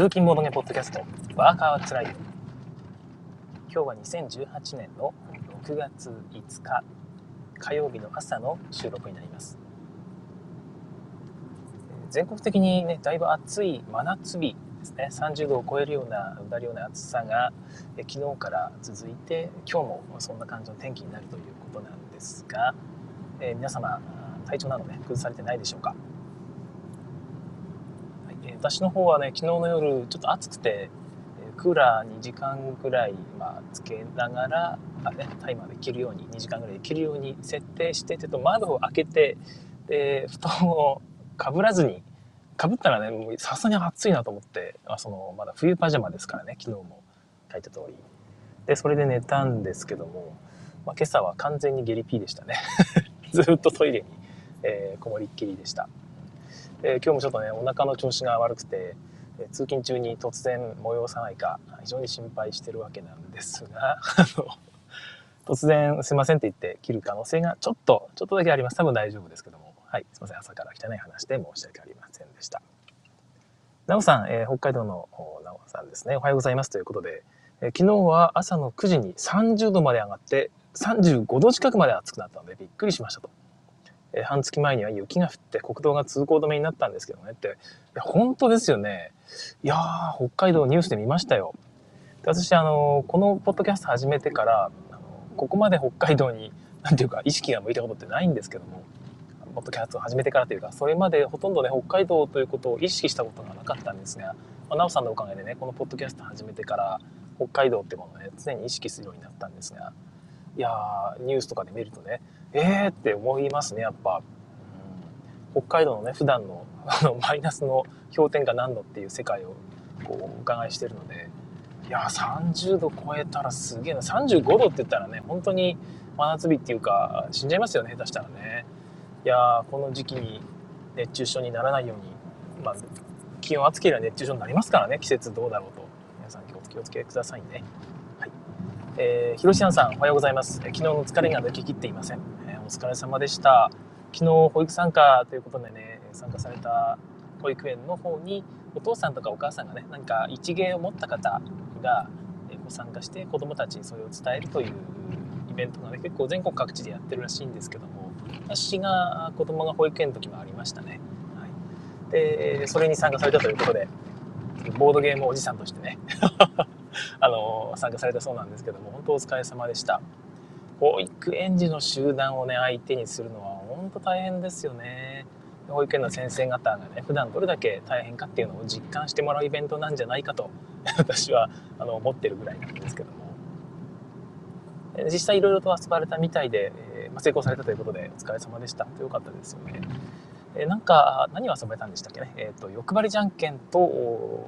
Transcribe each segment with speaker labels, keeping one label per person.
Speaker 1: 通勤ボードゲポッドキャスト、ワーカーはつらいよ。今日は2018年の6月5日、火曜日の朝の収録になります。全国的にね、だいぶ暑い真夏日ですね、30度を超えるような、うだるような暑さが、昨日から続いて、今日もそんな感じの天気になるということなんですが、えー、皆様、体調などね、崩されてないでしょうか？私の方はね昨日の夜ちょっと暑くてクーラー2時間ぐらい、まあ、つけながらあ、ね、タイマーで切るように2時間ぐらいで切るように設定してちょっと窓を開けてで布団をかぶらずにかぶったらねさすがに暑いなと思ってあそのまだ冬パジャマですからね昨日も書いた通り。でそれで寝たんですけども、まあ、今朝は完全にゲリピーでしたね。ずっとトイレに、えー、こもりっきりでした。えー、今日もちょっとねお腹の調子が悪くて、えー、通勤中に突然催さないか非常に心配してるわけなんですが 突然すいませんって言って切る可能性がちょっとちょっとだけあります。多分大丈夫ですけども。はいすいません。朝から汚い話で申し訳ありませんでした。なおさん、えー、北海道のなおさんですね。おはようございますということで、えー、昨日は朝の9時に30度まで上がって35度近くまで暑くなったのでびっくりしましたと。え半月前には雪が降って国道が通行止めになったんですけどねって、いや、本当ですよね。いやー、北海道ニュースで見ましたよ。で私、あの、このポッドキャスト始めてから、あのここまで北海道に、なんていうか、意識が向いたことってないんですけども、ポッドキャストを始めてからというか、それまでほとんどね、北海道ということを意識したことがなかったんですが、まあ、なおさんのおかげでね、このポッドキャスト始めてから、北海道ってものをね、常に意識するようになったんですが、いやー、ニュースとかで見るとね、えーって思いますね、やっぱ。北海道のね、普段のあのマイナスの氷点下何度っていう世界をこうお伺いしてるので、いや30度超えたらすげえな。35度って言ったらね、本当に真夏日っていうか、死んじゃいますよね、下手したらね。いやこの時期に熱中症にならないように、まあ、気温暑ければ熱中症になりますからね、季節どうだろうと。皆さん気をつけくださいね。はいえー、ひろしさん、おはようございます。昨日の疲れが抜けきっていません。疲れ様でした。昨日、保育参加ということでね、参加された保育園の方に、お父さんとかお母さんがね、何か一芸を持った方が、ご参加して子供たちにそれを伝えるというイベントがね、結構全国各地でやってるらしいんですけども、私が子供が保育園の時もありましたね。はい、で、それに参加されたということで、ボードゲームおじさんとしてね あの参加されたそうなんですけども本当お疲れ様でした保育園児の集団をね相手にするのは本当大変ですよね。保育園の先生方がね普段どれだけ大変かっていうのを実感してもらうイベントなんじゃないかと 私はあの思ってるぐらいなんですけども。実際いろいろと遊ばれたみたいで、えー、まあ、成功されたということでお疲れ様でした。よかったですよね。えーなんか何を遊ばれたんでしたっけね。えっ、ー、と欲張りじゃんけんと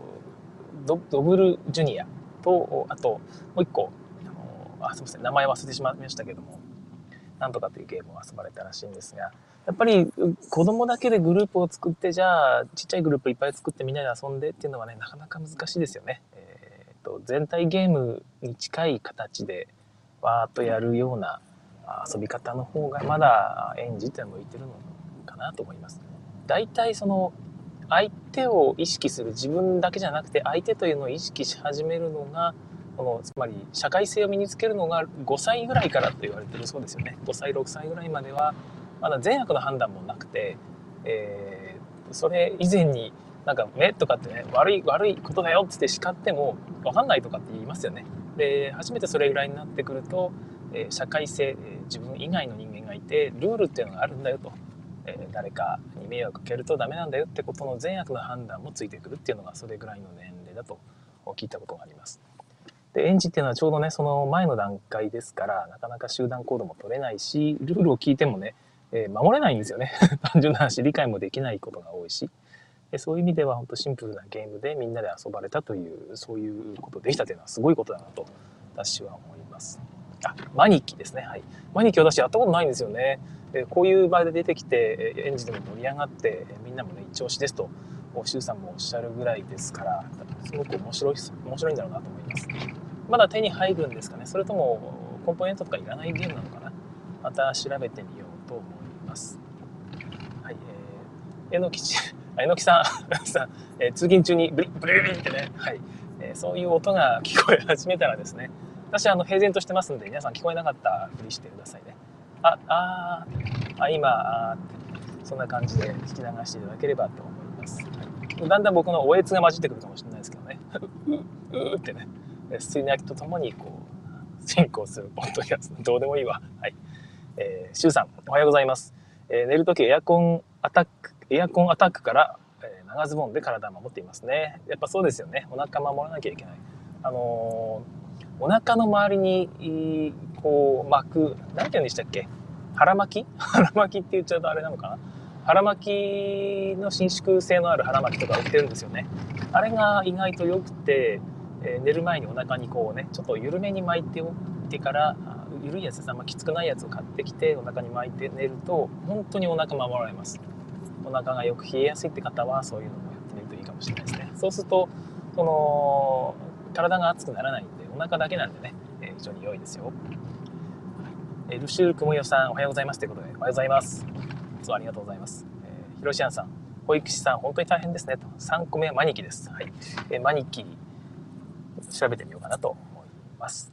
Speaker 1: ドブルジュニアと、あと、もう一個、あのあすみません、名前忘れてしまいましたけども、なんとかというゲームを遊ばれたらしいんですが、やっぱり子供だけでグループを作って、じゃあ、ちっちゃいグループいっぱい作ってみんなで遊んでっていうのはね、なかなか難しいですよね。えーと、全体ゲームに近い形で、わーっとやるような遊び方の方が、まだ園児って向いてるのかなと思います。大体その相手を意識する自分だけじゃなくて相手というのを意識し始めるのがこのつまり社会性を身につけるのが5歳ぐらいからと言われてるそうですよね。5歳6歳ぐらいまではまだ善悪の判断もなくて、えー、それ以前になんか目とかってね悪い悪いことだよって叱っても分かんないとかって言いますよね。で初めてそれぐらいになってくると、えー、社会性、えー、自分以外の人間がいてルールっていうのがあるんだよと。え誰かに迷惑かけるとダメなんだよってことの善悪の判断もついてくるっていうのがそれぐらいの年齢だと聞いたことがあります。で園児っていうのはちょうどねその前の段階ですからなかなか集団行動も取れないしルールを聞いてもね、えー、守れないんですよね 単純な話理解もできないことが多いしでそういう意味では本当シンプルなゲームでみんなで遊ばれたというそういうことできたというのはすごいことだなと私は思います。あマニキですねはいマニキ私やったことないんですよね。でこういう場合で出てきて園児でも盛り上がってみんなもね一押しですと周さんもおっしゃるぐらいですからすごく面白い面白いんだろうなと思います。まだ手に入るんですかね。それともコンポーネントとかいらないゲームなのかな。また調べてみようと思います。はいえー、えのきち えのきさん さん、えー、通勤中にブリブリブリってね、はいえー、そういう音が聞こえ始めたらですね私あの平然としてますんで皆さん聞こえなかったふりしてくださいね。あああ今あそんな感じで聞き流していただければと思います、はい、だんだん僕のおえつが混じってくるかもしれないですけどね。うううってね。水泣きとともにこう進行するポッドキャスト。どうでもいいわ。はい。えー、シュウさんおはようございます、えー、寝るときエアコンアタックエアコンアタックから、えー、長ズボンで体を守っていますね。やっぱそうですよね。お腹守らなきゃいけない。あのー、お腹の周りにこう巻く何て言うんでしたっけ？腹巻き？腹巻きって言っちゃうとあれなのかな？腹巻きの伸縮性のある腹巻きとか売ってるんですよね。あれが意外と良くて、えー、寝る前にお腹にこうねちょっと緩めに巻いておいてから緩いやつですあんまきつくないやつを買ってきてお腹に巻いて寝ると本当にお腹守られます。お腹がよく冷えやすいって方はそういうのもやってみるといいかもしれないですね。そうするとその体が熱くならないんでお腹だけなんでね、えー、非常に良いですよ。えルシュークモヨさんおはようございますということでおはようございます。つもありがとうございます、えー、ヒロシさん保育士さん本当に大変ですねと3個目はマニキですはい、えー、マニキ調べてみようかなと思います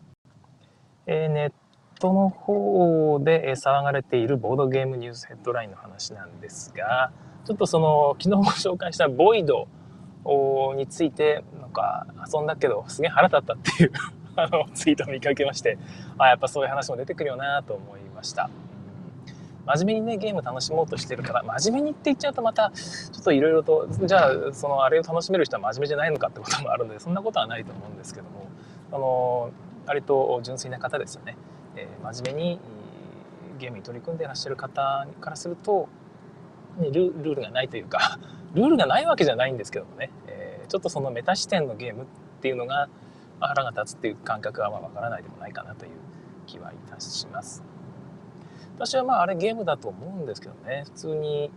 Speaker 1: えー、ネットの方で騒がれているボードゲームニュースヘッドラインの話なんですが、ちょっとその、昨日ご紹介したボイドについて、なんか遊んだけど、すげえ腹立ったっていうあのツイートを見かけまして、あ、やっぱそういう話も出てくるよなと思いました。真面目にね、ゲーム楽しもうとしてるから、真面目にって言っちゃうとまた、ちょっといろいろと、じゃあ、そのあれを楽しめる人は真面目じゃないのかってこともあるので、そんなことはないと思うんですけども、あの、割と純粋な方ですよね。えー、真面目にゲームに取り組んでらっしゃる方からすると、ね、ルールがないというかルールがないわけじゃないんですけどもね、えー、ちょっとそのメタ視点のゲームっていうのが腹が立つっていう感覚はまあ分からないでもないかなという気はいたします。私はまああれゲームだと思うんですけどね。普通に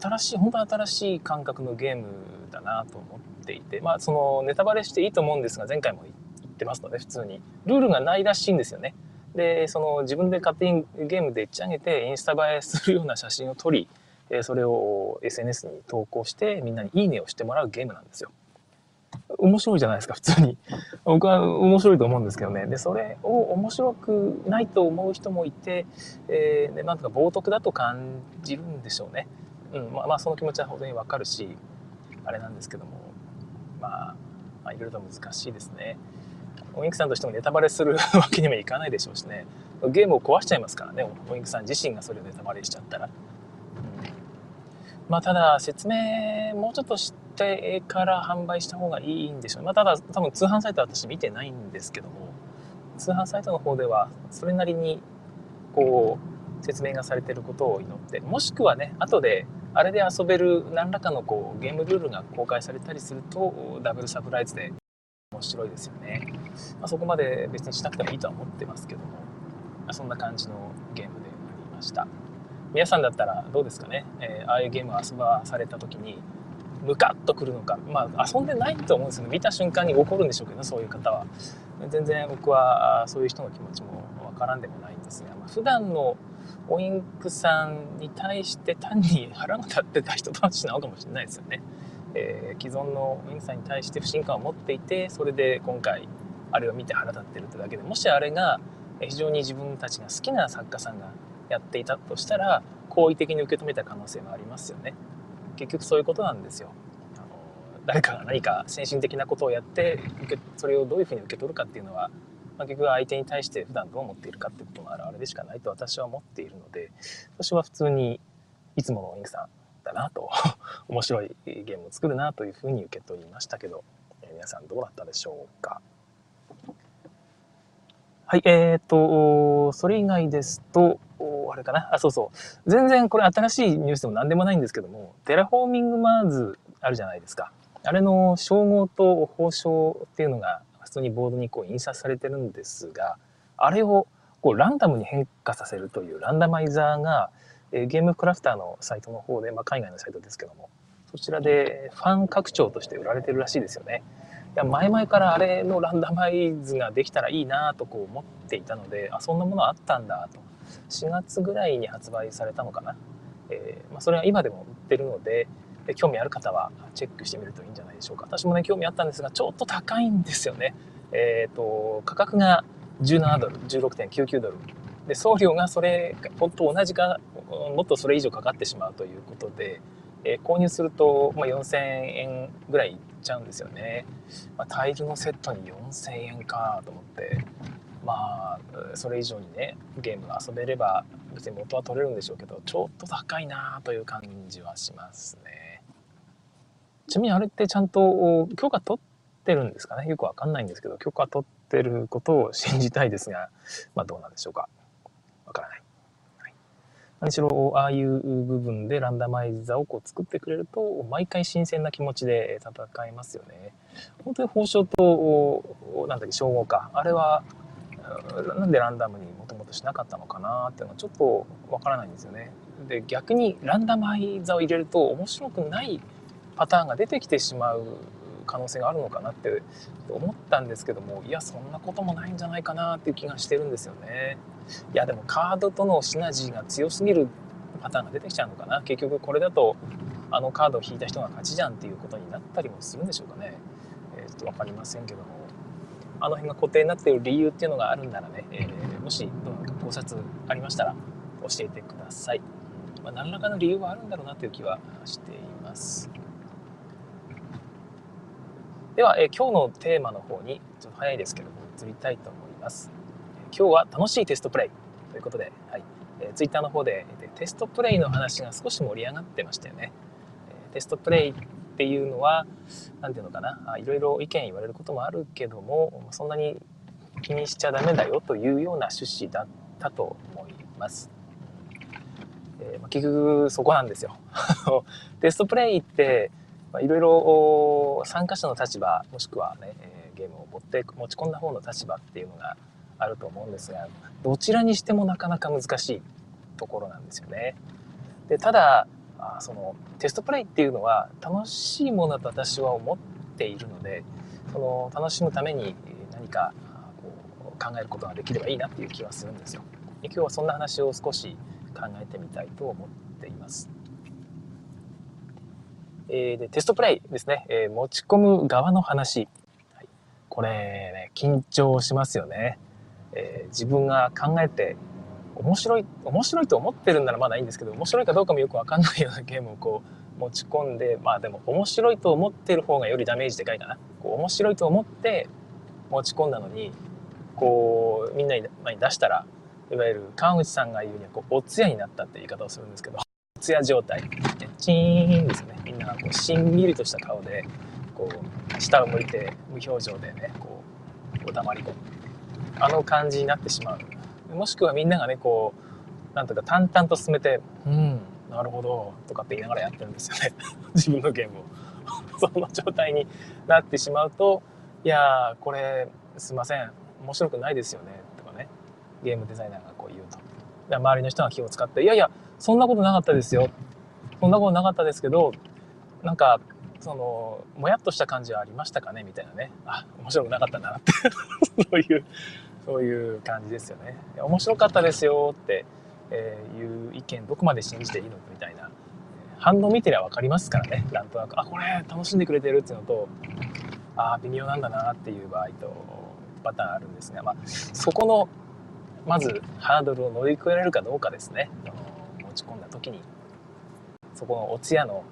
Speaker 1: 新しい本当に新しい感覚のゲームだなと思っていて。まあそのネタバレしていいと思うんですが前回も言ってますので普通に。ルールがないらしいんですよね。でその自分で勝手にゲームでっち上げてインスタ映えするような写真を撮りそれを SNS に投稿してみんなにいいねをしてもらうゲームなんですよ。面白いじゃないですか普通に。僕は面白いと思うんですけどね。でそれを面白くないと思う人もいて、えー、なんとか冒涜だと感じるんでしょうね、うんまあ、まあその気持ちは本当にわかるしあれなんですけども。まあ、まあ、いろいろと難しいですね。おインクさんとしてもネタバレするわけにもいかないでしょうしね。ゲームを壊しちゃいますからね。おインクさん自身がそれをネタバレしちゃったら、うん、まあただ説明もうちょっとしてから販売した方がいいんでしょう、まあ、ただ多分通販サイトは私見てないんですけども通販サイトの方ではそれなりにこう説明がされてることを祈ってもしくはね後であれで遊べる何らかのこうゲームルールが公開されたりするとダブルサプライズで面白いですよね、まあ、そこまで別にしなくてもいいとは思ってますけども、まあ、そんな感じのゲームでありました。皆さんだったらどうですかね、えー、ああいうゲームを遊ばされた時にムカッとくるのか。まあ遊んでないと思うんですけど見た瞬間に怒るんでしょうけどそういう方は。全然僕はそういう人の気持ちもわからんでもないんですが、まあ、普段のオインクさんに対して単に腹が立ってた人たちなのかもしれないですよね。えー、既存のウィンクさんに対して不信感を持っていてそれで今回あれを見て腹立ってるってだけで。もしあれが非常に自分たちが好きな作家さんがやっていたとしたら好意的に受け止めた可能性もありますよね。結局そういうことなんですよ。あの誰かが何か先進的なことをやってそれをどういうふうに受け取るかっていうのは、まあ、結局相手に対して普段どう思っているかってことの表れでしかないと私は思っているので私は普通にいつものウィンクさんだなと 面白いゲームを作るなというふうに受け取りましたけど、えー、皆さんどうだったでしょうか。はいえーとそれ以外ですとあれかな？あそうそう全然これ新しいニュースでも何でもないんですけどもテラフォーミングマーズあるじゃないですかあれの称号と報奨っていうのが普通にボードにこう印刷されてるんですがあれをこうランダムに変化させるというランダマイザーがえゲームクラフターのサイトの方で、まあ、海外のサイトですけども、そちらでファン拡張として売られてるらしいですよね。いや前々からあれのランダマイズができたらいいなとこう思っていたので、あ、そんなものあったんだと。4月ぐらいに発売されたのかな。えー、まあ、それは今でも売ってるので、で興味ある方はチェックしてみるといいんじゃないでしょうか。私もね興味あったんですがちょっと高いんですよね。えっ、ー、と価格が17ドル16.99ドル。で送料がそれ本当同じかもっとそれ以上かかってしまうということで、えー、購入すると、まあ、4000円ぐらいいっちゃうんですよね、まあ、タイルのセットに4000円かと思って。まあそれ以上にねゲームが遊べれば別に元は取れるんでしょうけどちょっと高いなという感じはしますね。ちなみにあれってちゃんと許可取ってるんですかね？よくわかんないんですけど許可取ってることを信じたいですがまあどうなんでしょうか？わからない、はい、何しろああいう部分でランダマイザーをこう作ってくれると毎回新鮮な気持ちで戦えますよね。本当に報奨となんだっけ称号か。あれはなんでランダムにもともとしなかったのかなっていうのはちょっとわからないんですよね。で逆にランダマイザを入れると面白くないパターンが出てきてしまう可能性があるのかなって思ったんですけどもいやそんなこともないんじゃないかなっていう気がしてるんですよね。いやでもカードとのシナジーが強すぎるパターンが出てきちゃうのかな結局これだとあのカードを引いた人が勝ちじゃんっていうことになったりもするんでしょうかね。えー、ちょっと分かりませんけども。あの辺が固定になっている理由っていうのがあるんならね、えー、もしどうなか考察ありましたら教えてください。まあ、何らかの理由はあるんだろうなという気はしています。では、えー、今日のテーマの方にちょっと早いですけども移りたいと思います。今日は楽しいテストプレイということで、はいえー、ツイッターの方でテストプレイの話が少し盛り上がってましたよね。テストプレイっていうのは何て言うのかないろいろ意見言われることもあるけどもそんなに気にしちゃダメだよというような趣旨だったと思います。えー、まあ、結局そこなんですよ。テストプレイっていろいろ参加者の立場もしくはね、え、ゲームを持って持ち込んだ方の立場っていうのがあると思うんですがどちらにしてもなかなか難しいところなんですよね。でただあそのテストプレイっていうのは楽しいものだと私は思っているのでその楽しむために何かこう考えることができればいいなっていう気はするんですよ。今日はそんな話を少し考えてみたいと思っています。えー、でテストプレイですね、えー、持ち込む側の話、はい、これね緊張しますよね、えー、自分が考えて面白い面白いと思ってるんならまだいいんですけど面白いかどうかもよく分かんないようなゲームをこう持ち込んでまあでも面白いと思ってる方がよりダメージでかいかな。こう面白いと思って持ち込んだのにこうみんなに前に出したらいわゆる川口さんが言うにはこうお通夜になったって言い方をするんですけどお通夜状態。チーンですね。みんながこうしんみりとした顔でこう下を向いて無表情でねこうお黙り込むあの感じになってしまう。もしくはみんながねこうなんとか淡々と進めて「うんなるほど」とかって言いながらやってるんですよね。自分のゲームを。その状態になってしまうと「いやこれすいません面白くないですよね」とかね。ゲームデザイナーがこう言うと。で周りの人が気を使って「いやいやそんなことなかったですよ」そんなことなかったですけどなんかそのもやっとした感じはありましたかねみたいなね。あ面白くなかったなって。そういうそういう感じですよね。面白かったですよって、いう意見どこまで信じていいのみたいな。反応見てりゃ分かりますからね。なんとなくあこれ楽しんでくれてるっていうのとあ微妙なんだなっていう場合とパターンあるんですが、まあ、そこのまずハードルを乗り越えられるかどうかですね。持ち込んだ時に。そこのお通夜の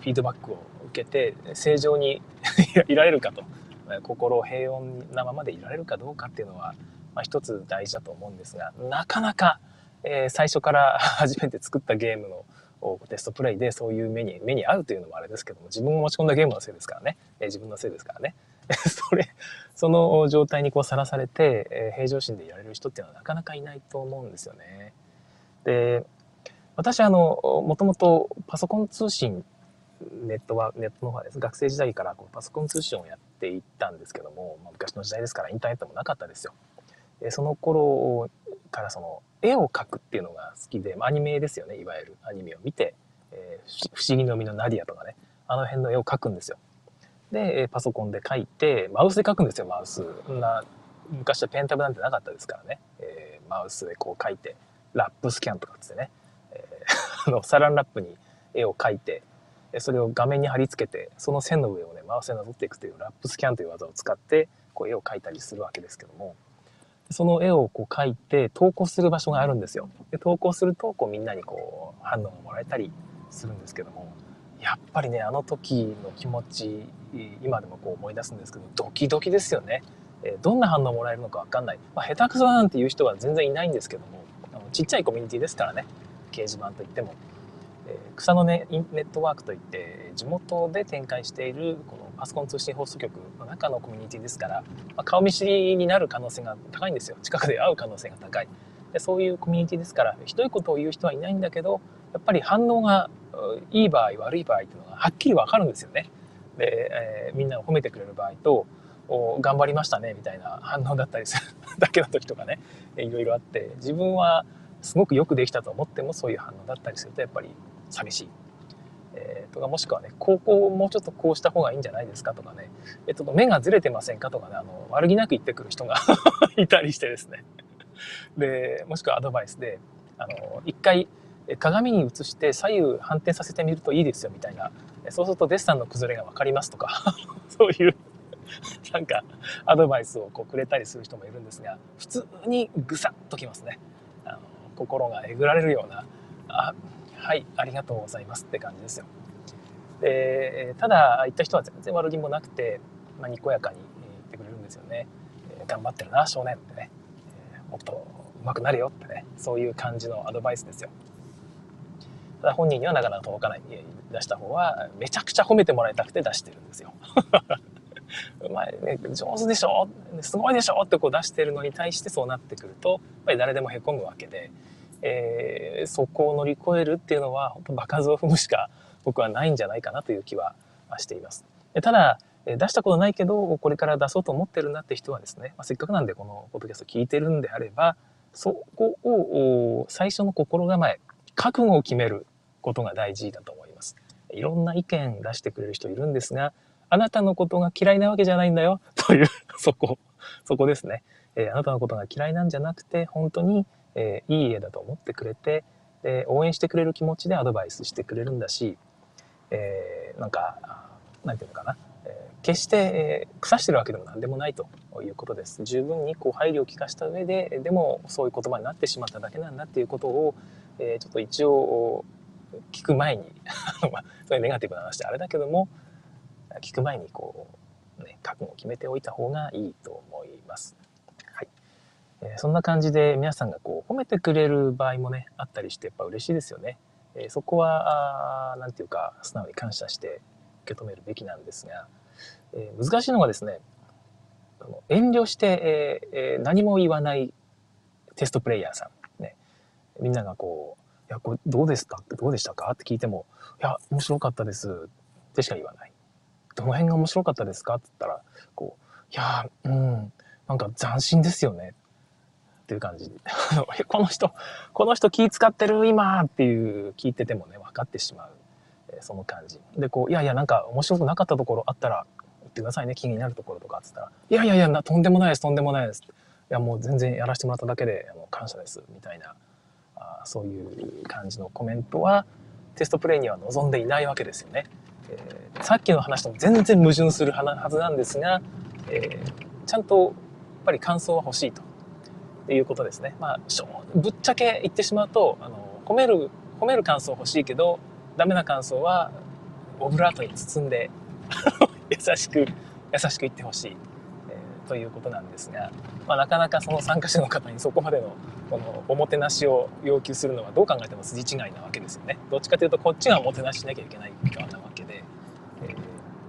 Speaker 1: フィードバックを受けて正常に いられるかと。心平穏なままでいられるかどうかっていうのは、まあ、一つ大事だと思うんですがなかなか、えー、最初から 初めて作ったゲームのテストプレイでそういう目に目に合うというのもあれですけども自分が持ち込んだゲームのせいですからね、えー、自分のせいですからね それその状態にさらされて、えー、平常心でいられる人っていうのはなかなかいないと思うんですよね。で私あのもともとパソコン通信ネットは、ネットの方です。学生時代からこうパソコン通信をやっていったんですけども、まあ、昔の時代ですからインターネットもなかったですよ。でその頃からその絵を描くっていうのが好きで、アニメですよね、いわゆるアニメを見て、えー、不思議の実のナディアとかね、あの辺の絵を描くんですよ。で、パソコンで描いて、マウスで描くんですよ、マウス。な昔はペンタブなんてなかったですからね、えー、マウスでこう描いて、ラップスキャンとかっつってね、えー、あのサランラップに絵を描いて、それを画面に貼り付けてその線の上をね回せなぞっていくというラップスキャンという技を使ってこう絵を描いたりするわけですけども。その絵をこう描いて投稿する場所があるんですよ。で投稿するとこうみんなにこう反応がもらえたりするんですけども。やっぱりねあの時の気持ち今でもこう思い出すんですけどドキドキですよね。えどんな反応もらえるのか分かんない、まあ、下手くそなんていう人は全然いないんですけども。あのちっちゃいコミュニティですからね。掲示板といっても、草の根ネットワークといって地元で展開しているこのパソコン通信放送局の中のコミュニティですから、ま、顔見知りになる可能性が高いんですよ。近くで会う可能性が高い。でそういうコミュニティですからひどいことを言う人はいないんだけどやっぱり反応がいい場合悪い場合っていうのがはっきり分かるんですよね。で、えー、みんなを褒めてくれる場合と頑張りましたねみたいな反応だったりするだけの時とかねいろいろあって自分はすごくよくできたと思ってもそういう反応だったりするとやっぱり寂しい。えー、とかもしくはね高校もうちょっとこうした方がいいんじゃないですか？とかね、えっと、目がずれてませんか？とかねあの悪気なく言ってくる人が いたりしてですね。でもしくはアドバイスであの一回鏡に映して左右反転させてみるといいですよみたいな。そうするとデッサンの崩れが分かりますとか。そういうなんかアドバイスをこうくれたりする人もいるんですが普通にぐさっときますね。あの心がえぐられるような。あはいありがとうございますって感じですよ。でただ言った人は全然悪気もなくて、まあ、にこやかに言ってくれるんですよね、え頑張ってるな少年ってね、えもっと上手くなるよってね。そういう感じのアドバイスですよ。ただ本人にはなかなか届かない。出した方はめちゃくちゃ褒めてもらいたくて出してるんですよ。うまいね。上手でしょ？すごいでしょ？ってこう出してるのに対してそうなってくるとやっぱり誰でもへこむわけで、えー、そこを乗り越えるっていうのは本当場数を踏むしか僕はないんじゃないかなという気はしています。ただ出したことないけどこれから出そうと思ってるなって人はですね、まあ、せっかくなんでこのポッドキャスト聞いてるんであればそこを最初の心構え覚悟を決めることが大事だと思います。いろんな意見出してくれる人いるんですがあなたのことが嫌いなわけじゃないんだよというそこそこですね、えー、あなたのことが嫌いなんじゃなくて本当に、えー、いい家だと思ってくれて、え応援してくれる気持ちでアドバイスしてくれるんだし、えー、なんかなんていうのかな、え決して、えー、腐してるわけでも何でもないということです十分にこう配慮を利かした上ででもそういう言葉になってしまっただけなんだっていうことを、えちょっと一応聞く前に まあそれネガティブな話であれだけども聞く前にこう、ね、覚悟を決めておいた方がいいと思います。え、そんな感じで皆さんがこう褒めてくれる場合もねあったりしてやっぱ嬉しいですよね。えー、そこは何て言うか素直に感謝して受け止めるべきなんですが、えー、難しいのがですね遠慮して、えー、何も言わないテストプレイヤーさん、ね、みんながこう「いやこれどうですか?」って「どうでしたか?」って聞いても「いや面白かったです」ってしか言わない。どの辺が面白かったですか?」って言ったらこう「いやうんなんか斬新ですよね」っていう感じ。この人この人気使ってる今っていう聞いててもね分かってしまう、えー、その感じ。でこう「いやいやなんか面白くなかったところあったら言ってくださいね気になるところとか」っつったら「いやいやいやとんでもないですとんでもないです」いやもう全然やらせてもらっただけであの感謝ですみたいな。あそういう感じのコメントはテストプレイには望んでいないわけですよね。えー、さっきの話とも全然矛盾するはずなんですが、えー、ちゃんとやっぱり感想は欲しいと。ていうことですね。まあ、ぶっちゃけ言ってしまうとあの褒める褒める感想欲しいけどダメな感想はオブラートに包んで 優しく優しく言ってほしいえ。ということなんですが、まあ、なかなかその参加者の方にそこまでのこのおもてなしを要求するのはどう考えても筋違いなわけですよね。どっちかというとこっちがおもてなししなきゃいけない側なわけで、えー、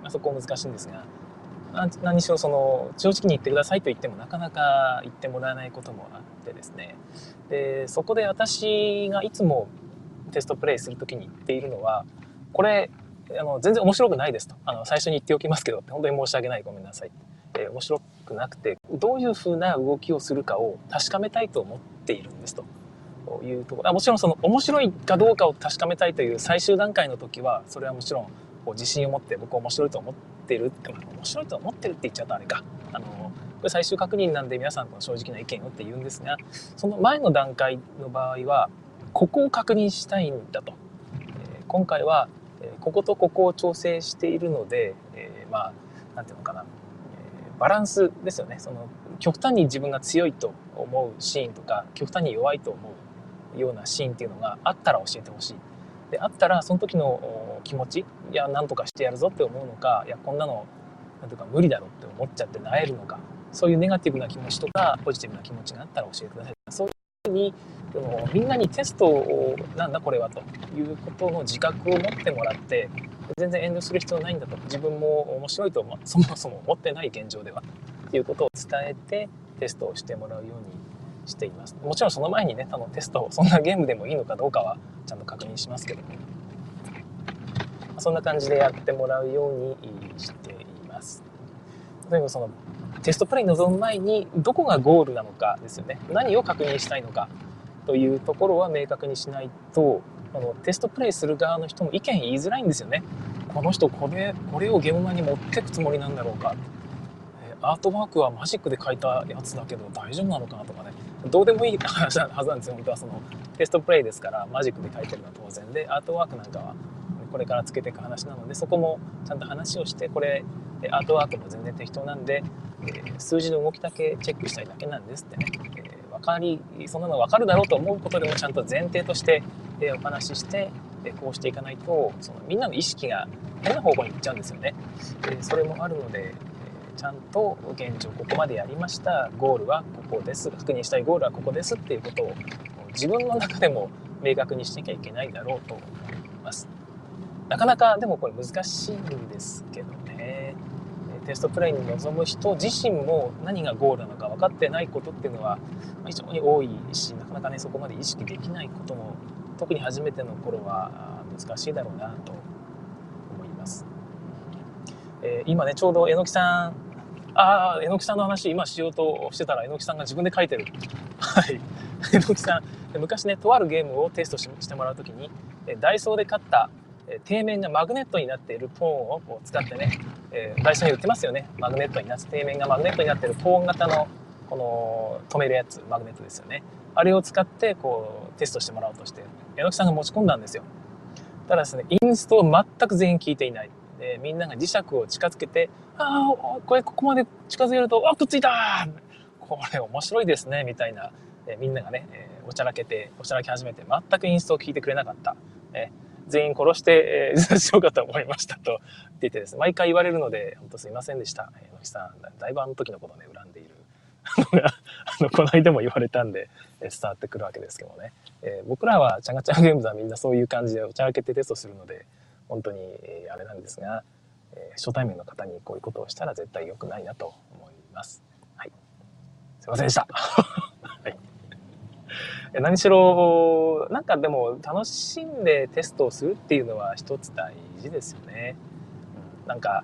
Speaker 1: まあ、そこ難しいんですが何しろその正直に言ってくださいと言ってもなかなか言ってもらえないこともあってですね。でそこで私がいつもテストプレイする時に言っているのはこれあの全然面白くないですと。あの最初に言っておきますけど本当に申し訳ないごめんなさい。えー、面白くなくてどういうふうな動きをするかを確かめたいと思っているんですと。いうところ。あもちろんその面白いかどうかを確かめたいという最終段階の時はそれはもちろんこう自信を持って僕面白いと思ってるって、面白いと思ってるって言っちゃうとあれか。あのこれ最終確認なんで皆さんの正直な意見をって言うんですがその前の段階の場合はここを確認したいんだと、え、今回はえこことここを調整しているので、えー、まあ何て言うのかな、えバランスですよね。その極端に自分が強いと思うシーンとか極端に弱いと思うようなシーンっていうのがあったら教えてほしい。であったらその時の気持ちいや何とかしてやるぞって思うのかいやこんなのなんとか無理だろって思っちゃってなえるのかそういうネガティブな気持ちとかポジティブな気持ちがあったら教えてください。そういうふうにみんなにテストをなんだこれはということの自覚を持ってもらって全然遠慮する必要ないんだと自分も面白いとそもそも思ってない現状ではということを伝えてテストをしてもらうようにしています。もちろんその前にね多分テストそんなゲームでもいいのかどうかはちゃんと確認しますけども。そんな感じでやってもらうようにしています。例えばそのテストプレイに臨む前にどこがゴールなのかですよね。何を確認したいのかというところは明確にしないとあのテストプレイする側の人も意見言いづらいんですよね。この人これこれを現場に持ってくつもりなんだろうか。アートワークはマジックで描いたやつだけど大丈夫なのかなとかね。どうでもいい話なはずなんですよ本当はそのテストプレイですからマジックで描いてるのは当然でアートワークなんかはこれからつけていく話なのでそこもちゃんと話をしてこれアートワークも全然適当なんで、えー、数字の動きだけチェックしたいだけなんですって。ね、えー、分かりそんなの分かるだろうと思うことでもちゃんと前提として、えー、お話しして、えこうしていかないとそのみんなの意識が変な方向に行っちゃうんですよね、えそれもあるので、ちゃんと現状ここまでやりました。ゴールはここです。確認したいゴールはここですっていうことを自分の中でも明確にしなきゃいけないだろうと思います。なかなかでもこれ難しいんですけどね。テストプレイに臨む人自身も何がゴールなのか分かってないことっていうのは非常に多いしなかなかねそこまで意識できないことも特に初めての頃は難しいだろうなと思います、えー、今ねちょうど榎木さんああ、榎木さんの話今しようとしてたら榎木さんが自分で書いてる。はい。榎木さん、昔ね、とあるゲームをテストしてもらうときに、ダイソーで買った底面がマグネットになっているポーンをこう使ってね、えー、ダイソーに売ってますよね。マグネットになって、底面がマグネットになっているポーン型のこの止めるやつ、マグネットですよね。あれを使ってこうテストしてもらおうとして、榎木さんが持ち込んだんですよ。ただですね、インストを全く全員聞いていない。でみんなが磁石を近づけて「ああこれここまで近づけるとあくっついた!」これ面白いですねみたいな、えみんながね、えおちゃらけておちゃらけ始めて全くインストを聞いてくれなかった、え全員殺して、えー、しようかと思いましたと言ってですね毎回言われるので本当すいませんでした、えー、野木さんだいぶあの時のことをね恨んでいる。の があのこの間も言われたんで、え伝わってくるわけですけどね、えー、僕らはチャガチャゲームズはみんなそういう感じでおちゃらけてテストするので本当に、えあれなんですが、え初対面の方にこういうことをしたら絶対良くないなと思います。はい。すいませんでした。はい。何しろ、なんかでも楽しんでテストをするっていうのは一つ大事ですよね。なんか、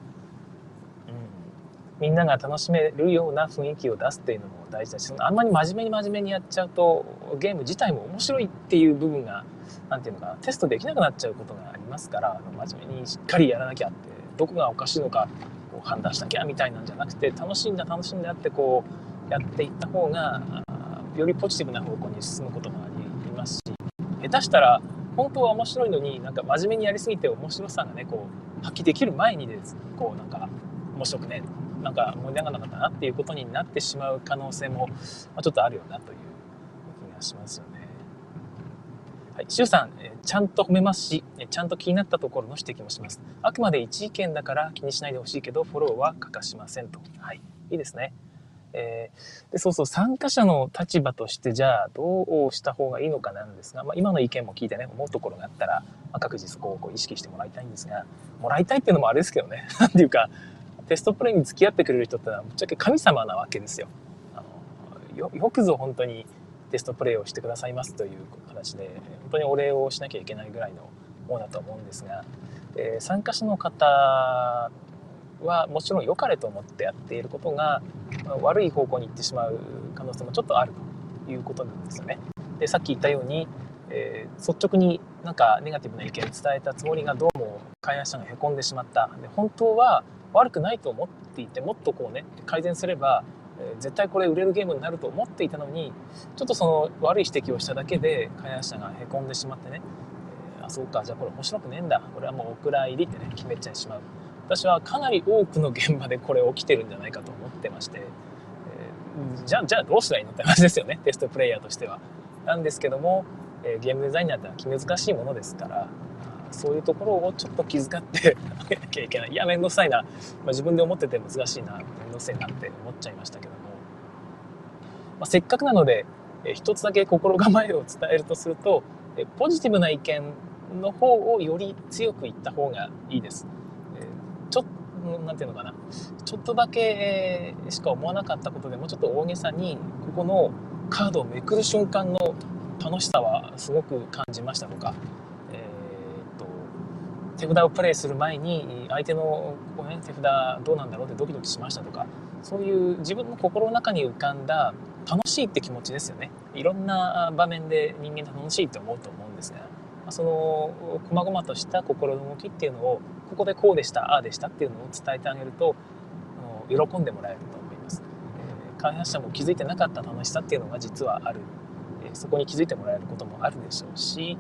Speaker 1: うん、みんなが楽しめるような雰囲気を出すっていうのも大事だし、あんまり真面目に真面目にやっちゃうと、ゲーム自体も面白いっていう部分が何て言うのかなテストできなくなっちゃうことがありますから真面目にしっかりやらなきゃってどこがおかしいのかこう判断しなきゃみたいなんじゃなくて楽しんだ楽しんだってこうやっていった方がよりポジティブな方向に進むこともありますし下手したら本当は面白いのになんか真面目にやりすぎて面白さがねこう発揮できる前にですこうなんか面白くねなんか盛り上がらなかったなっていうことになってしまう可能性も、ま、ちょっとあるよなという気がしますよね。はい、シュウさん、えちゃんと褒めますし、ちゃんと気になったところの指摘もします。あくまで一意見だから気にしないでほしいけど、フォローは欠かしませんと。はい。いいですね。えー、でそうそう、参加者の立場として、じゃあ、どうした方がいいのかなんですが、まあ、今の意見も聞いてね、思うところがあったら、まあ、各自そこをこう意識してもらいたいんですが、もらいたいっていうのもあれですけどね。なんていうか、テストプレイに付き合ってくれる人ってのは、ぶっちゃけ神様なわけですよ。あのよくぞ本当にテストプレイをしてくださいますという形で本当にお礼をしなきゃいけないぐらいのものだと思うんですが、えー、参加者の方はもちろん良かれと思ってやっていることが悪い方向に行ってしまう可能性もちょっとあるということなんですよね。でさっき言ったように、えー、率直になんかネガティブな意見を伝えたつもりがどうも開発者がへこんでしまったで本当は悪くないと思っていてもっとこうね改善すれば絶対これ売れるゲームになると思っていたのにちょっとその悪い指摘をしただけで開発者がへこんでしまってね、えそうかじゃあこれ面白くねえんだ。これはもうお蔵入りってね決めちゃいしまう。私はかなり多くの現場でこれ起きてるんじゃないかと思ってまして、えー、じゃあじゃあどうしたらいいのって話ですよね。テストプレイヤーとしては。なんですけども、えー、ゲームデザイナーって気難しいものですからそういうところをちょっと気遣って あげなきゃいけない。いや面倒くさいな、まあ、自分で思ってて難しいな。面倒くせえなって思っちゃいましたけど、まあ、せっかくなので、えー、一つだけ心構えを伝えるとすると、えー、ポジティブな意見の方をより強く言った方がいいです。えー、ちょっとなんていうのかな。ちょっとだけしか思わなかったことでもうちょっと大げさにここのカードをめくる瞬間の楽しさはすごく感じましたとか。えー、と手札をプレイする前に相手のこね、手札どうなんだろうってドキドキしましたとか。そういう自分の心の中に浮かんだ楽しいって気持ちですよね。いろんな場面で人間楽しいって思うと思うんですがその細々とした心の動きっていうのをここでこうでしたああでしたっていうのを伝えてあげると喜んでもらえると思います、え開発者も気づいてなかった楽しさっていうのが実はある、えそこに気づいてもらえることもあるでしょうし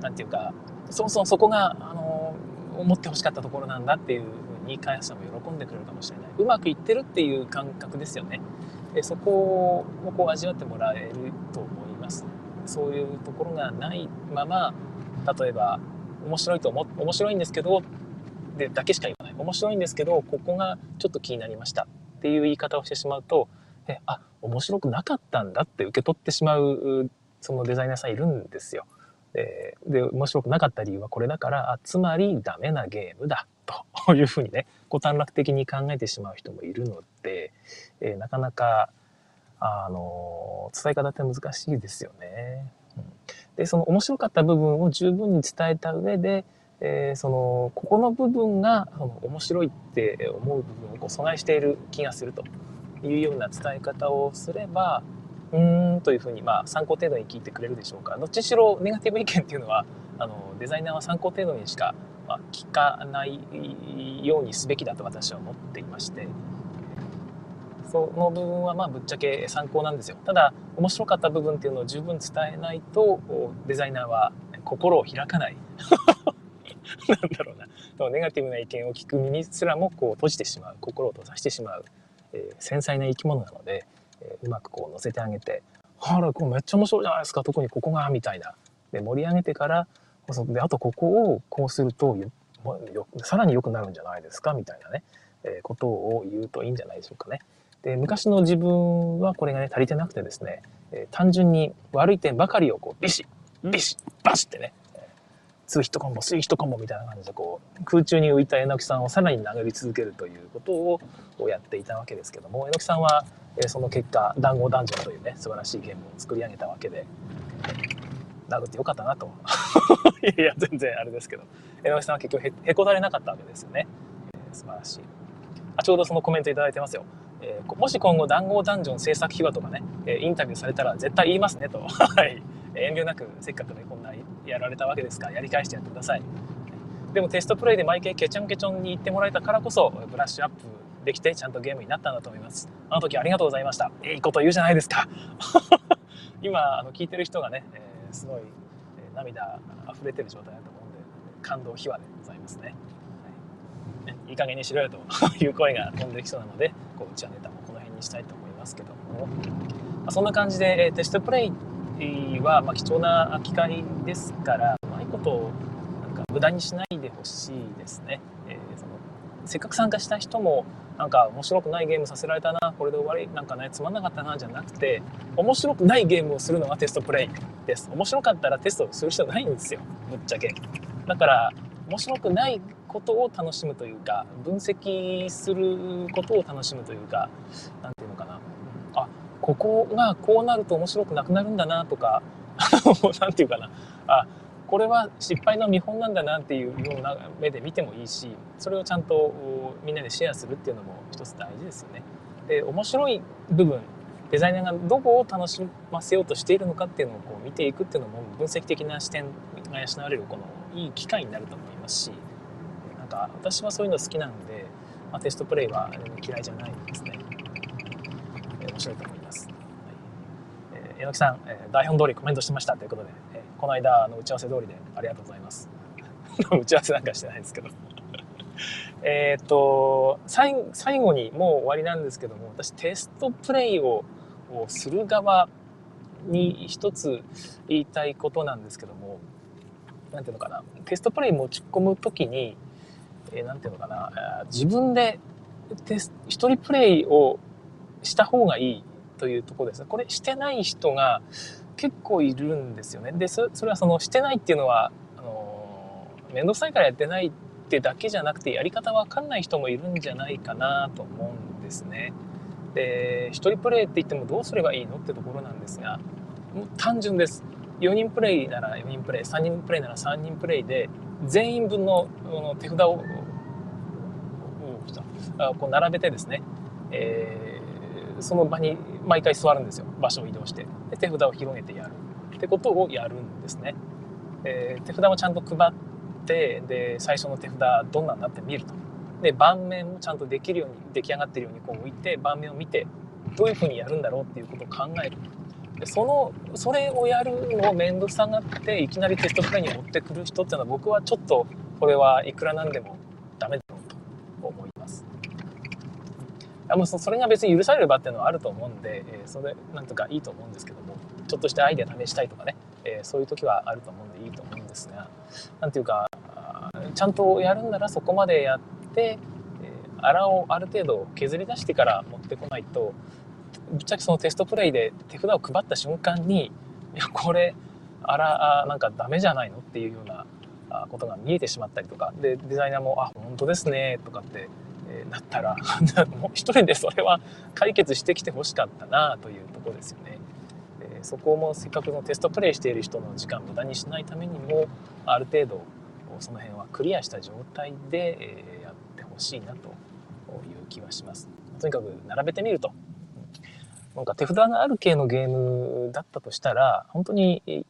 Speaker 1: 何て言うかそもそもそこがあの思ってほしかったところなんだっていうふうに開発者も喜んでくれるかもしれない。うまくいってるっていう感覚ですよね。でそこをこう味わってもらえると思います。そういうところがないまま例えば面白いと思面白いんですけどでだけしか言わない。面白いんですけどここがちょっと気になりました。っていう言い方をしてしまうとえあ面白くなかったんだって受け取ってしまうそのデザイナーさんいるんですよ。えー、で、面白くなかった理由はこれだから、あつまりダメなゲームだ、というふうにね、こう短絡的に考えてしまう人もいるので、えー、なかなか、あの、伝え方って難しいですよね。うん、で、その面白かった部分を十分に伝えた上で、えー、その、ここの部分が、その面白いって思う部分をこう阻害している気がするというような伝え方をすれば、うーんというふうに、まあ、参考程度に聞いてくれるでしょうか。どっちしろネガティブ意見っていうのはあのデザイナーは参考程度にしか、まあ、聞かないようにすべきだと私は思っていまして。その部分はまあぶっちゃけ参考なんですよ。ただ面白かった部分っていうのを十分伝えないとデザイナーは心を開かない。なんだろうな。ネガティブな意見を聞く身にすらもこう閉じてしまう。心を閉ざしてしまう、えー、繊細な生き物なのでえうまくこう乗せてあげて「あらこれめっちゃ面白いじゃないですか特にここが」みたいなで盛り上げてからであとここをこうするとさらに良くなるんじゃないですかみたいなね、えー、ことを言うといいんじゃないでしょうかね。で昔の自分はこれがね足りてなくてですね、えー、単純に悪い点ばかりをこうビシッビシッバシッってね2ヒットコンボ3ヒットコンボみたいな感じでこう空中に浮いた榎木さんをさらに殴り続けるということをやっていたわけですけども榎木さんはえその結果談合ダンジョンというね素晴らしいゲームを作り上げたわけで殴ってよかったなと。いや全然あれですけど。江上さんは結局へこたれなかったわけですよね、えー、素晴らしい。あちょうどそのコメント頂いてますよ、えー、もし今後談合ダンジョン制作秘話とかね、えインタビューされたら絶対言いますねと。はい。遠慮なくせっかくねこんなやられたわけですからやり返してやってください。でもテストプレイで毎回ケチョンケチョンに言ってもらえたからこそブラッシュアップできてちゃんとゲームになったんだと思います。あの時ありがとうございました。いいこと言うじゃないですか。今あの聞いてる人がね、えー、すごい、えー、涙溢れてる状態だと思うんで感動秘話でございますね、はい、いい加減にしろよと いう声が飛んできそうなのでこううちはネタもこの辺にしたいと思いますけども、まあ、そんな感じで、えー、テストプレイは、まあ、貴重な機会ですからうまいことなんか無駄にしないでほしいですね、えー、そのせっかく参加した人もなんか面白くないゲームさせられたなこれで終わりなんかねつまんなかったなじゃなくて面白くないゲームをするのがテストプレイです。面白かったらテストする必要ないんですよぶっちゃけ。だから面白くないことを楽しむというか分析することを楽しむというか何て言うのかな。あここがこうなると面白くなくなるんだなとか 何て言うかな。あこれは失敗の見本なんだなっていうような目で見てもいいしそれをちゃんとみんなでシェアするっていうのも一つ大事ですよね。で面白い部分デザイナーがどこを楽しませようとしているのかっていうのをこう見ていくっていうのも分析的な視点が養われるこのいい機会になると思いますしなんか私はそういうの好きなので、まあ、テストプレイは嫌いじゃないですね。面白いと思います。はいえー、榎木さん、えー、台本通りコメントしてましたということで、この間の打ち合わせ通りでありがとうございます。打ち合わせなんかしてないですけど。えっと最後にもう終わりなんですけども私テストプレイをする側に一つ言いたいことなんですけども何ていうのかな。テストプレイ持ち込む時に何、えー、ていうのかな。自分でテス一人プレイをした方がいいというところです。ねこれしてない人が結構いるんですよねでそれはそのしてないっていうのはあの面倒くさいからやってないってだけじゃなくてやり方わかんない人もいるんじゃないかなと思うんですね。で1人プレイって言ってもどうすればいいのってところなんですがもう単純です4人プレイなら4人プレイ3人プレイなら3人プレイで全員分の手札をこう並べてですね、え、その場に毎回座るんですよ。場所を移動して。で手札を広げてやる。ってことをやるんですね、えー、手札もちゃんと配ってで最初の手札どんなんだって見ると。で盤面もちゃんとできるように出来上がってるようにこう置いて盤面を見てどういうふうにやるんだろうっていうことを考える。でそのそれをやるのを面倒くさがっていきなりテストプレイに持ってくる人っていうのは僕はちょっとこれはいくらなんでもダメだろうと思います。あもうそれが別に許される場っていうのはあると思うんで、えー、それなんとかいいと思うんですけどもちょっとしたアイデア試したいとかね、えー、そういう時はあると思うんでいいと思うんですが何ていうかちゃんとやるんならそこまでやって、えー、あらをある程度削り出してから持ってこないとぶっちゃけそのテストプレイで手札を配った瞬間にいやこれあらなんかダメじゃないのっていうようなことが見えてしまったりとか。でデザイナーも「あ本当ですね」とかって、だ、ったら もう一人でそれは解決してきてほしかったなというとこですよね。そこもせっかくのテストプレイしている人の時間無駄にしないためにもある程度その辺はクリアした状態で、えやってほしいなという気はします。とにかく並べてみるとなんか手札がある系のゲームだったとしたら本当に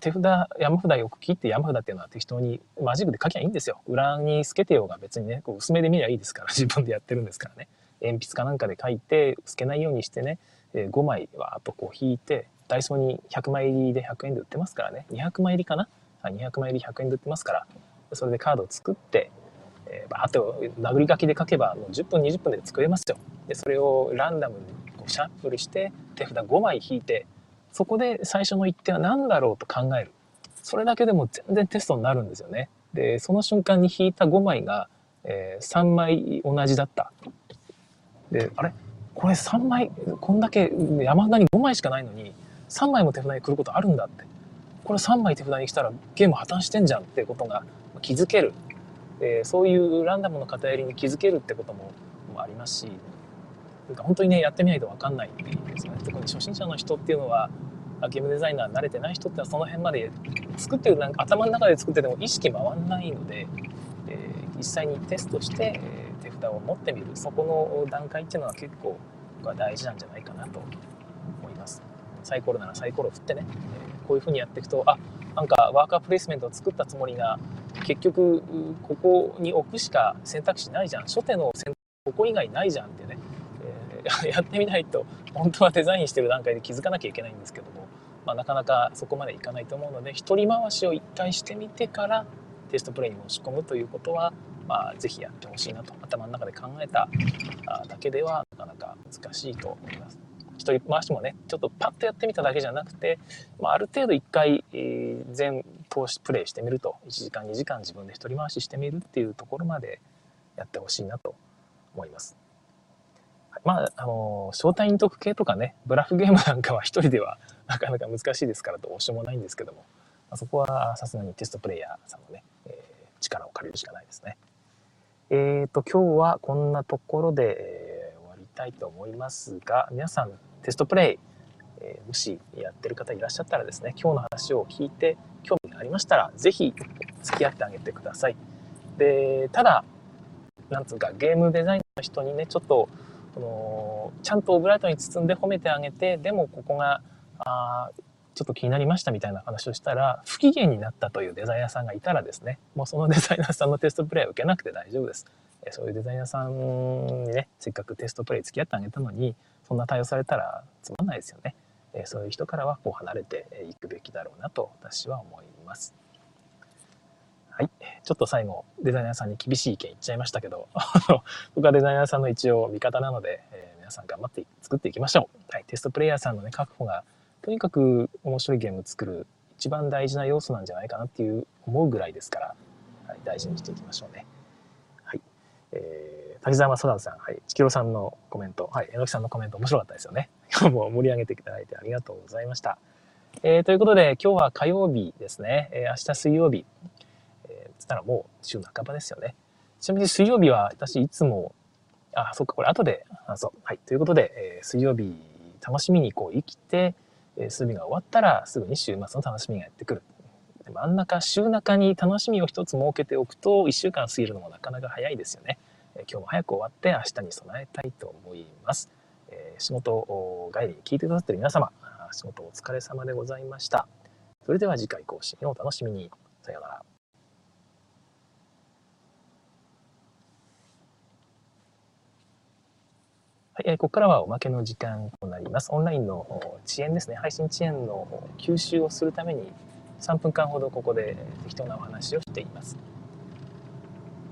Speaker 1: 手札山札よく切って山札っていうのは適当にマジックで書きゃいいんですよ。裏に透けてようが別にねこう薄めで見りゃいいですから 自分でやってるんですからね。鉛筆かなんかで書いて透けないようにしてね5枚わーっとこう引いてダイソーに100枚入りで100円で売ってますからね。200枚入りかな？200枚入り100円で売ってますからそれでカードを作って、えー、バーッと殴り書きで書けばもう10分20分で作れますよ。でそれをランダムにこうシャッフルして手札5枚引いてそこで最初の一手は何だろうと考える。それだけでも全然テストになるんですよね。でその瞬間に引いた5枚が、えー、3枚同じだった。であれ？これ3枚こんだけ山札に5枚しかないのに3枚も手札に来ることあるんだって。これ3枚手札に来たらゲーム破綻してんじゃんってことが気づける、えー、そういうランダムの偏りに気づけるってこともありますし。なんか本当にねやってみないと分かんないんですよね特に初心者の人っていうのはゲームデザイナー慣れてない人ってのはその辺まで作ってるなんか頭の中で作ってても意識回んないので、えー、実際にテストして、え、手札を持ってみるそこの段階っていうのは結構僕は大事なんじゃないかなと思います。サイコロならサイコロ振ってね、えー、こういうふうにやっていくとあなんかワーカープレイスメントを作ったつもりが結局ここに置くしか選択肢ないじゃん。初手の選択ここ以外ないじゃんってね やってみないと本当はデザインしてる段階で気づかなきゃいけないんですけども、まあ、なかなかそこまでいかないと思うので一人回しを一回してみてからテストプレイに申し込むということは、まあ、ぜひやってほしいなと頭の中で考えただけではなかなか難しいと思います。一人回しもねちょっとパッとやってみただけじゃなくて、まあ、ある程度一回、えー、全投資プレイしてみると1時間2時間自分で一人回ししてみるっていうところまでやってほしいなと思います。まあ、あの、招待陰徳系とかね、ブラフゲームなんかは一人では なかなか難しいですからどうしようもないんですけども、まあ、そこはさすがにテストプレイヤーさんのね、えー、力を借りるしかないですね。えっ、ー、と、今日はこんなところで、えー、終わりたいと思いますが、皆さんテストプレイ、えー、もしやってる方いらっしゃったらですね、今日の話を聞いて興味がありましたら、ぜひ付き合ってあげてください。で、ただ、なんつうか、ゲームデザインの人にね、ちょっとこのちゃんとオブラートに包んで褒めてあげてでもここがあちょっと気になりましたみたいな話をしたら不機嫌になったというデザイナーさんがいたらですねもうそのデザイナーさんのテストプレイは受けなくて大丈夫です。そういうデザイナーさんにねせっかくテストプレイ付き合ってあげたのにそんな対応されたらつまんないですよね。そういう人からはこう離れていくべきだろうなと私は思います。はい。ちょっと最後、デザイナーさんに厳しい意見言っちゃいましたけど、僕はデザイナーさんの一応味方なので、えー、皆さん頑張って作っていきましょう。はい。テストプレイヤーさんのね、確保が、とにかく面白いゲーム作る一番大事な要素なんじゃないかなっていう思うぐらいですから、はい、大事にしていきましょうね。はい。えー、滝沢空さん、はい。ちきろさんのコメント、はい。えのきさんのコメント面白かったですよね。今 日も盛り上げていただいてありがとうございました。えー、ということで、今日は火曜日ですね。えー、明日水曜日。つったらもう週半ばですよね。ちなみに水曜日は私いつも、あ、そっか、これ後で、あ、そう。はい。ということで、えー、水曜日楽しみにこう生きて、えー、水曜日が終わったらすぐに週末の楽しみがやってくる。で真ん中、週中に楽しみを一つ設けておくと、一週間過ぎるのもなかなか早いですよね。えー、今日も早く終わって明日に備えたいと思います。えー、仕事帰りに聞いてくださってる皆様、仕事お疲れ様でございました。それでは次回更新をお楽しみに。さようなら。はい、えー、ここからはおまけの時間となります。オンラインの遅延ですね、配信遅延の吸収をするために3分間ほどここで適当なお話をしています。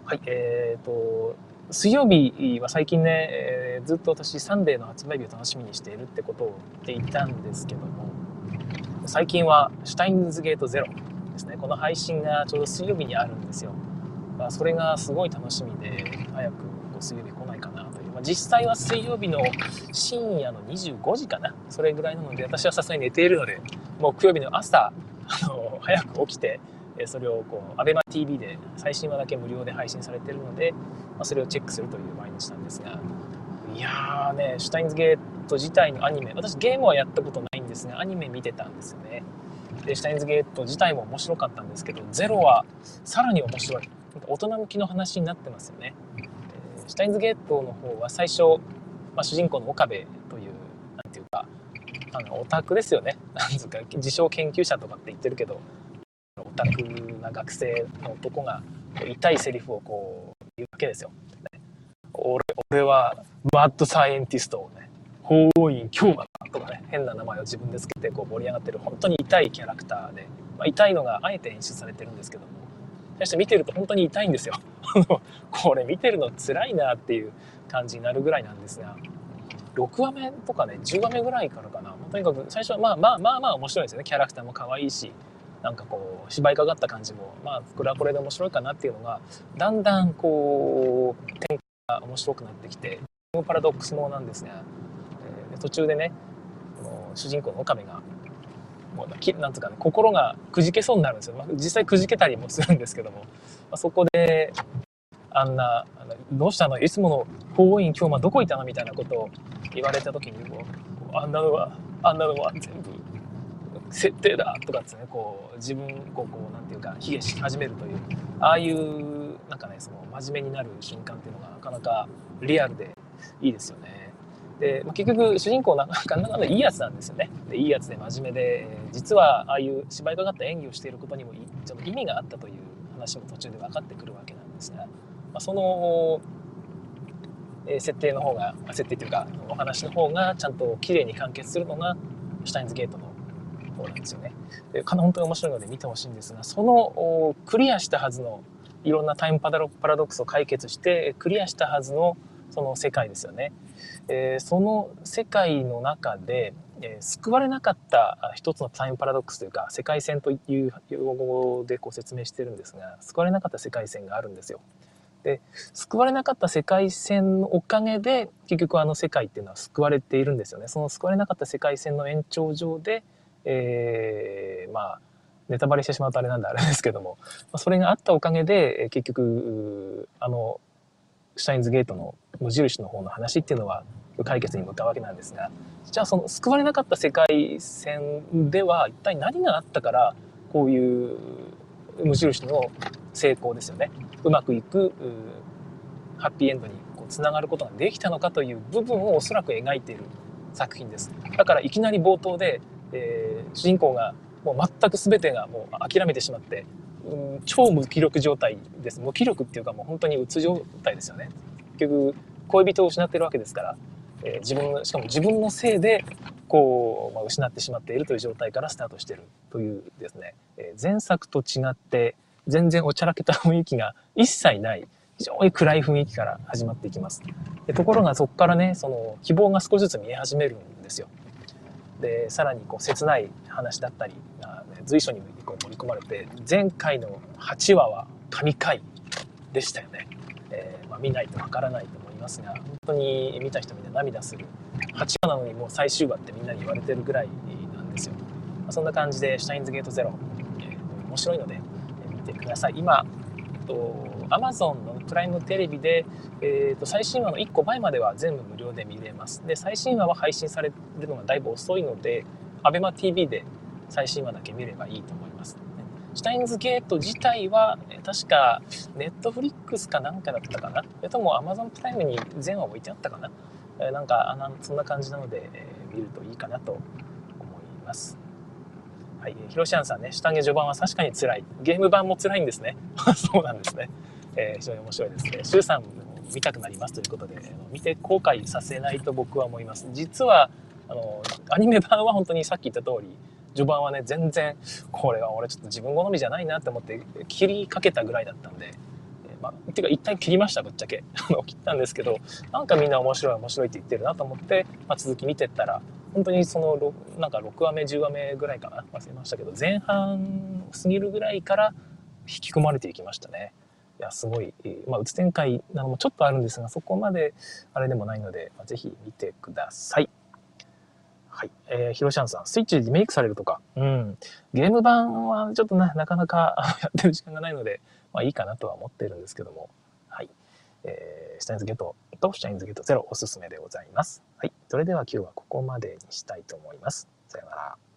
Speaker 1: はい、えーと、水曜日は最近ね、えー、ずっと私サンデーの発売日を楽しみにしているってことを言っていたんですけども、最近はシュタインズゲートゼロですね、この配信がちょうど水曜日にあるんですよ。まあ、それがすごい楽しみで、早く水曜日実際は水曜日の深夜の25時かな。それぐらいなので私はさすがに寝ているので木曜日の朝あの早く起きてそれをこう ABEMATV で最新話だけ無料で配信されてるので、ま、それをチェックするという毎日なんですがいやーねシュタインズゲート自体のアニメ私ゲームはやったことないんですがアニメ見てたんですよね。でシュタインズゲート自体も面白かったんですけどゼロはさらに面白い。大人向きの話になってますよね。シュタインズゲートの方は最初、まあ、主人公の岡部というなんていうかあのオタクですよね なんつうか自称研究者とかって言ってるけどオタクな学生の男が痛いセリフをこう言うわけですよ。俺俺はマッドサイエンティストをね法院京馬とかね変な名前を自分でつけてこう盛り上がってる本当に痛いキャラクターで、まあ、痛いのがあえて演出されてるんですけどもそして見てると本当に痛いんですよ。これ見てるの辛いなっていう感じになるぐらいなんですが、6話目とかね、10話目ぐらいからかな。とにかく最初はまあまあまあまあ面白いですよね。キャラクターも可愛いし、なんかこう、芝居かかった感じも、まあこれはこれで面白いかなっていうのが、だんだんこう、展開が面白くなってきて、パラドックスもなんですが、えー、途中でね、主人公の岡部がもうきなんつうかね心がくじけそうになるんですよ、まあ、実際くじけたりもするんですけども、まあ、そこであんなあのどうしたの？いつもの法院今日はどこいたの？みたいなことを言われた時にもうあんなのはあんなのは全部設定だとかですねこう自分こうこうなんていうか卑下し始めるというああいうなんかねその真面目になる瞬間っていうのがなかなかリアルでいいですよね。で、まあ、結局主人公なんかなんかいいやつなんですよねでいいやつで真面目で実はああいう芝居かかった演技をしていることにもちょっと意味があったという話も途中で分かってくるわけなんですが、まあ、その、えー、設定の方が設定というかお話の方がちゃんと綺麗に完結するのがシュタインズゲートの方なんですよね。で本当に面白いので見てほしいんですがそのクリアしたはずのいろんなタイムパラドックスを解決してクリアしたはずのその世界ですよね。えー、その世界の中で、えー、救われなかった一つのタイムパラドックスというか世界線という用語でこう説明してるんですが救われなかった世界線があるんですよ。で救われなかった世界線のおかげで結局あの世界っていうのは救われているんですよね。その救われなかった世界線の延長上で、えー、まあネタバレしてしまうとあれなんであれですけどもそれがあったおかげで結局あのシュタインズゲートの無印の方の話っていうのは解決に向かうわけなんですがじゃあその救われなかった世界線では一体何があったからこういう無印の成功ですよね。うまくいくハッピーエンドにこうつながることができたのかという部分をおそらく描いている作品です。だからいきなり冒頭で、えー、主人公がもう全く全てがもう諦めてしまってうん、超無気力状態です無気力っていうかもう本当にうつ状態ですよね結局恋人を失ってるわけですから、えー、自分しかも自分のせいでこう、まあ、失ってしまっているという状態からスタートしてるというですね、えー、前作と違って全然おちゃらけた雰囲気が一切ない非常に暗い雰囲気から始まっていきます。でところがそこからねその希望が少しずつ見え始めるんですよ。でさらにこう切ない話だったりが、随所にこう盛り込まれて前回の8話は神回でしたよね。えーまあ、見ないとわからないと思いますが本当に見た人みんな涙する8話なのにもう最終話ってみんなに言われてるぐらいなんですよ。まあ、そんな感じで「シュタインズゲートゼロ」えー、面白いので、見てください。今えっと Amazon のプライムテレビで、えー、と最新話の1個前までは全部無料で見れます。で最新話は配信されるのがだいぶ遅いので ABEMATV で最新話だけ見ればいいと思います。シュタインズゲート自体は確かネットフリックスかなんかだったかな？それとも Amazon プライムに全話置いてあったかな？えなんかあそんな感じなので、えー、見るといいかなと思います。はい、ヒロシアンさんね、下着序盤は確かに辛い。ゲーム版も辛いんですね。そうなんですね。えー、非常に面白いですね。シュウさんも見たくなりますということで、見て後悔させないと僕は思います。実は、あの、アニメ版は本当にさっき言った通り、序盤はね、全然、これは俺ちょっと自分好みじゃないなって思って切りかけたぐらいだったんで、まあ、ていうか一旦切りましたぶっちゃけ 切ったんですけどなんかみんな面白い面白いって言ってるなと思って、まあ、続き見てったら本当にそのなんか6話目10話目ぐらいかな忘れましたけど前半過ぎるぐらいから引き込まれていきましたね。やすごい、まあ、うつ展開なのもちょっとあるんですがそこまであれでもないので、まあ、ぜひ見てください。はい。えー、ヒロシャンさん、スイッチでリメイクされるとか。うん。ゲーム版はちょっとな、なかなか やってる時間がないので、まあいいかなとは思ってるんですけども。はい。えー、シュタインズゲートとシュタインズゲートゼロおすすめでございます。はい。それでは今日はここまでにしたいと思います。さようなら。